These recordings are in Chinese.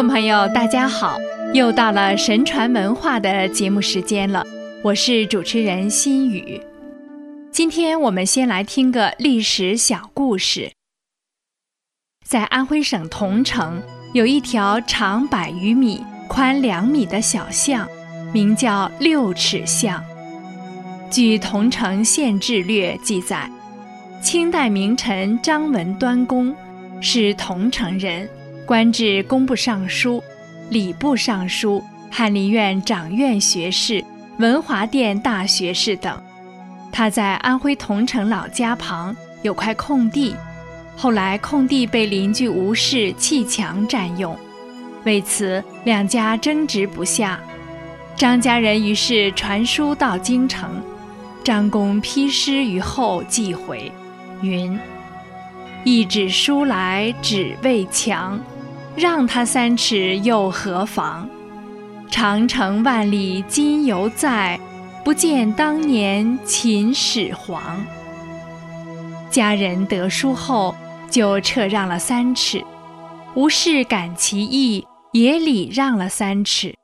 听众朋友，大家好！又到了神传文化的节目时间了，我是主持人心雨。今天我们先来听个历史小故事。在安徽省桐城，有一条长百余米、宽两米的小巷，名叫六尺巷。据《桐城县志略》记载，清代名臣张文端公是桐城人。官至工部尚书、礼部尚书、翰林院掌院学士、文华殿大学士等。他在安徽桐城老家旁有块空地，后来空地被邻居吴氏砌墙占用，为此两家争执不下。张家人于是传书到京城，张公批诗于后寄回，云：“一纸书来只为墙。”让他三尺又何妨？长城万里今犹在，不见当年秦始皇。家人得书后，就撤让了三尺。吴氏感其意，也礼让了三尺。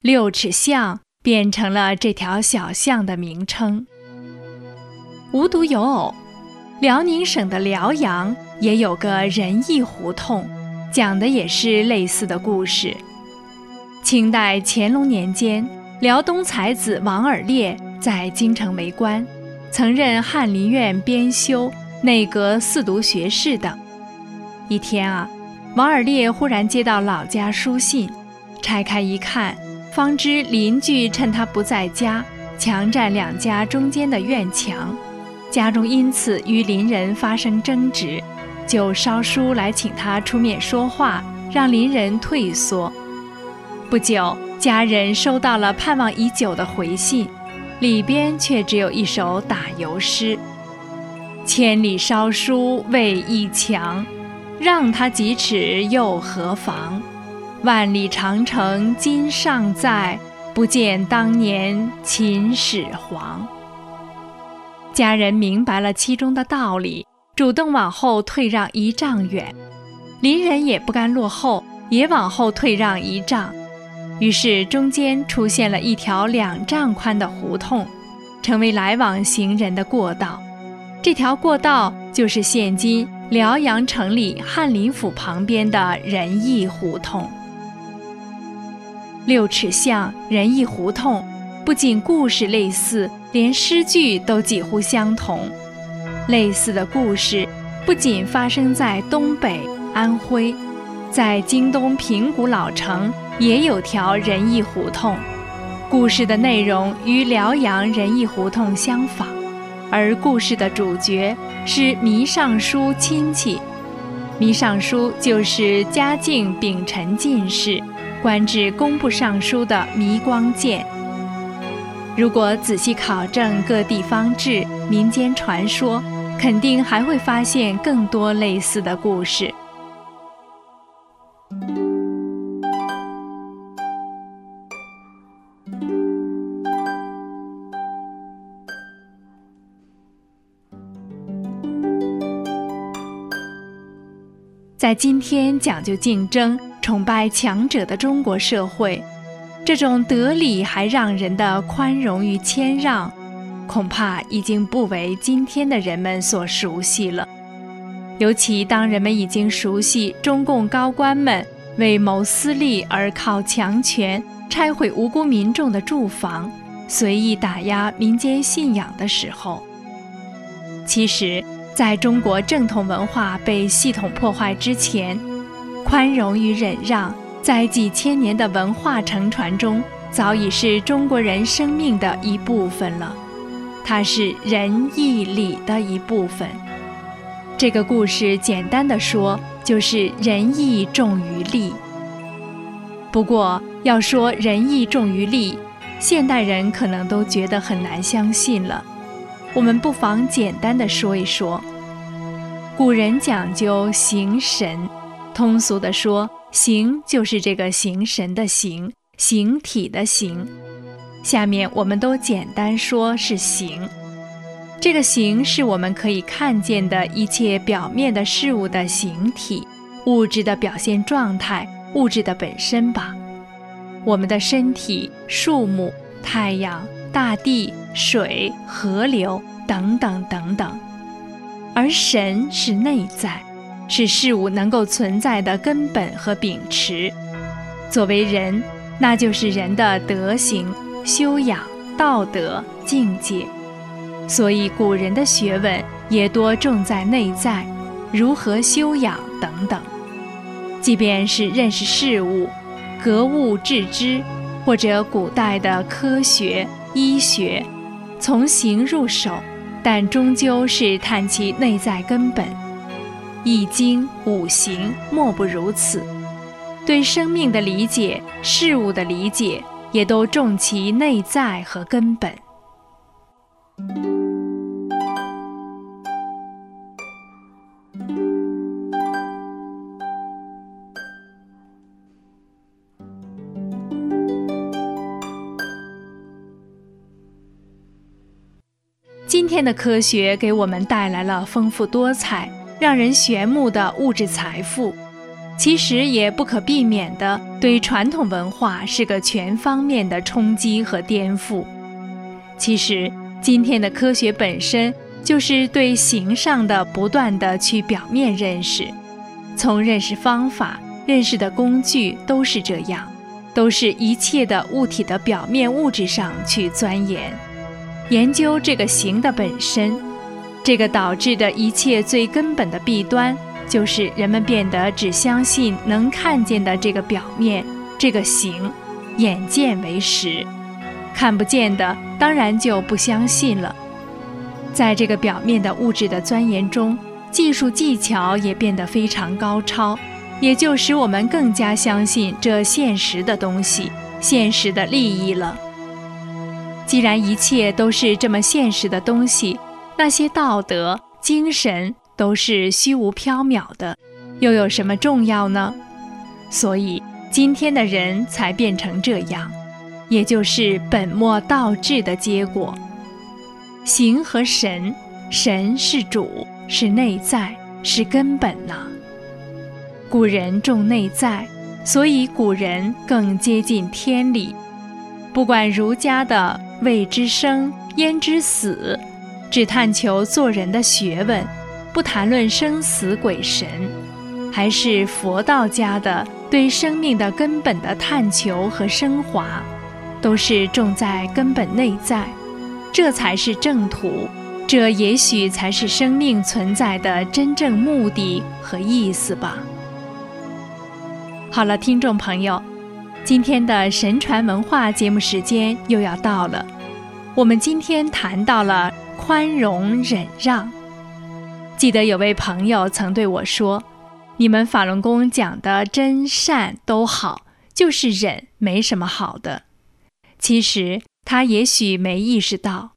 六尺巷变成了这条小巷的名称。无独有偶，辽宁省的辽阳也有个仁义胡同。讲的也是类似的故事。清代乾隆年间，辽东才子王尔烈在京城为官，曾任翰林院编修、内阁四读学士等。一天啊，王尔烈忽然接到老家书信，拆开一看，方知邻居趁他不在家，强占两家中间的院墙，家中因此与邻人发生争执。就烧书来请他出面说话，让邻人退缩。不久，家人收到了盼望已久的回信，里边却只有一首打油诗：“千里烧书为一墙，让他几尺又何妨？万里长城今尚在，不见当年秦始皇。”家人明白了其中的道理。主动往后退让一丈远，邻人也不甘落后，也往后退让一丈，于是中间出现了一条两丈宽的胡同，成为来往行人的过道。这条过道就是现今辽阳城里翰林府旁边的仁义胡同。六尺巷、仁义胡同，不仅故事类似，连诗句都几乎相同。类似的故事不仅发生在东北安徽，在京东平谷老城也有条仁义胡同，故事的内容与辽阳仁义胡同相仿，而故事的主角是弥尚书亲戚，弥尚书就是嘉靖丙辰进士，官至工部尚书的弥光剑。如果仔细考证各地方志、民间传说。肯定还会发现更多类似的故事。在今天讲究竞争、崇拜强者的中国社会，这种得理还让人的宽容与谦让。恐怕已经不为今天的人们所熟悉了。尤其当人们已经熟悉中共高官们为谋私利而靠强权拆毁无辜民众的住房，随意打压民间信仰的时候，其实，在中国正统文化被系统破坏之前，宽容与忍让在几千年的文化承传中，早已是中国人生命的一部分了。它是仁义礼的一部分。这个故事简单的说，就是仁义重于利。不过要说仁义重于利，现代人可能都觉得很难相信了。我们不妨简单的说一说。古人讲究形神，通俗的说，形就是这个形神的形，形体的形。下面我们都简单说是形，这个形是我们可以看见的一切表面的事物的形体，物质的表现状态，物质的本身吧。我们的身体、树木、太阳、大地、水、河流等等等等，而神是内在，是事物能够存在的根本和秉持。作为人，那就是人的德行、修养、道德、境界。所以古人的学问也多重在内在。如何修养等等，即便是认识事物、格物致知，或者古代的科学、医学，从形入手，但终究是探其内在根本。易经、五行莫不如此。对生命的理解、事物的理解，也都重其内在和根本。今天的科学给我们带来了丰富多彩、让人炫目的物质财富，其实也不可避免的对传统文化是个全方面的冲击和颠覆。其实，今天的科学本身就是对形上的不断的去表面认识，从认识方法、认识的工具都是这样，都是一切的物体的表面物质上去钻研。研究这个形的本身，这个导致的一切最根本的弊端，就是人们变得只相信能看见的这个表面，这个形，眼见为实，看不见的当然就不相信了。在这个表面的物质的钻研中，技术技巧也变得非常高超，也就使我们更加相信这现实的东西，现实的利益了。既然一切都是这么现实的东西，那些道德、精神都是虚无缥缈的，又有什么重要呢？所以今天的人才变成这样，也就是本末倒置的结果。形和神，神是主，是内在，是根本呐。古人重内在，所以古人更接近天理。不管儒家的。未知生，焉知死？只探求做人的学问，不谈论生死鬼神；还是佛道家的对生命的根本的探求和升华，都是重在根本内在，这才是正途，这也许才是生命存在的真正目的和意思吧。好了，听众朋友。今天的神传文化节目时间又要到了，我们今天谈到了宽容忍让。记得有位朋友曾对我说：“你们法轮功讲的真善都好，就是忍没什么好的。”其实他也许没意识到，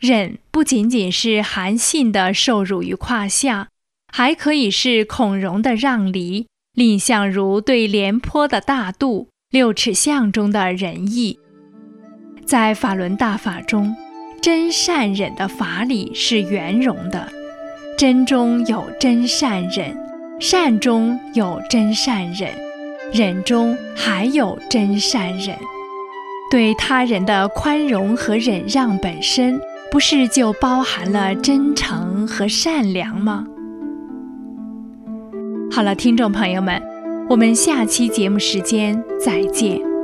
忍不仅仅是韩信的受辱于胯下，还可以是孔融的让梨，蔺相如对廉颇的大度。六尺巷中的仁义，在法轮大法中，真善忍的法理是圆融的，真中有真善忍，善中有真善忍，忍中还有真善忍。对他人的宽容和忍让本身，不是就包含了真诚和善良吗？好了，听众朋友们。我们下期节目时间再见。